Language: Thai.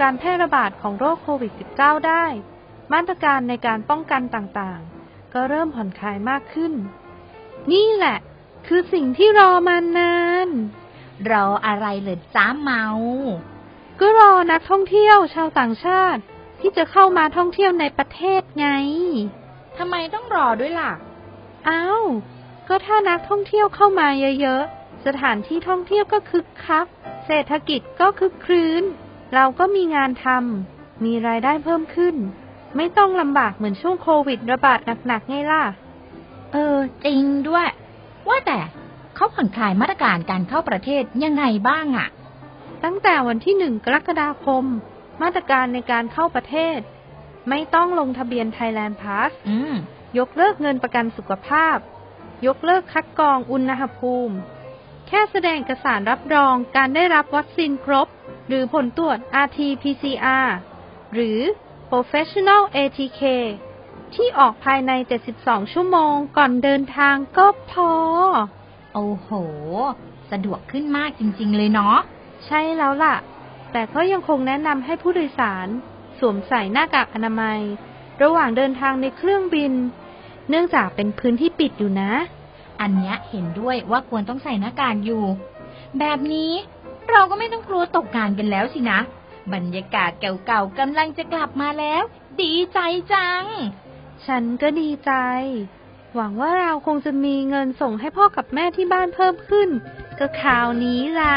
การแพร่ระบาดของโรคโควิด -19 ได้ มาตรการในการป้องกันต่างๆ ก็เริ่มผ่อนคลายมากขึ้น นี่แหละ คือสิ่งที่รอมานาน รออะไรเหรอจ้าเมา ก็รอนักท่องเที่ยวชาวต่างชาติ ที่จะเข้ามาท่องเที่ยวในประเทศไงทำไมต้องรอด้วยล่ะ อ้าว ก็ถ้านักท่องเที่ยวเข้ามาเยอะๆ สถานที่ท่องเที่ยวก็คึกคัก เศรษฐกิจก็คึกครื้น เราก็มีงานทำ มีรายได้เพิ่มขึ้น ไม่ต้องลำบากเหมือนช่วงโควิดระบาดหนักๆไงล่ะ เออ จริงด้วย ว่าแต่เขาผ่อนคลายมาตรการการเข้าประเทศยังไงบ้างอะตั้งแต่วันที่หนึ่งกรกฎาคม มาตรการในการเข้าประเทศ ไม่ต้องลงทะเบียน Thailand Pass อืมยกเลิกเงินประกันสุขภาพ ยกเลิกคัดกรองอุณหภูมิ แค่แสดงเอกสารรับรองการได้รับวัคซีนครบ หรือผลตรวจ RT-PCR หรือ Professional ATK ที่ออกภายใน 72 ชั่วโมงก่อนเดินทางก็พอ โอ้โห สะดวกขึ้นมากจริงๆเลยเนาะ ใช่แล้วล่ะ แต่ก็ยังคงแนะนำให้ผู้โดยสาร สวมใส่หน้ากากอนามัย ระหว่างเดินทางในเครื่องบิน เนื่องจากเป็นพื้นที่ปิดอยู่นะ อันเนี้ยเห็นด้วยว่าควรต้องใส่หน้ากากอยู่ แบบนี้เราก็ไม่ต้องกลัวตกงานกันแล้วสินะ บรรยากาศเก่าๆกำลังจะกลับมาแล้ว ดีใจจัง ฉันก็ดีใจ หวังว่าเราคงจะมีเงินส่งให้พ่อกับแม่ที่บ้านเพิ่มขึ้น ก็คราวนี้ล่ะ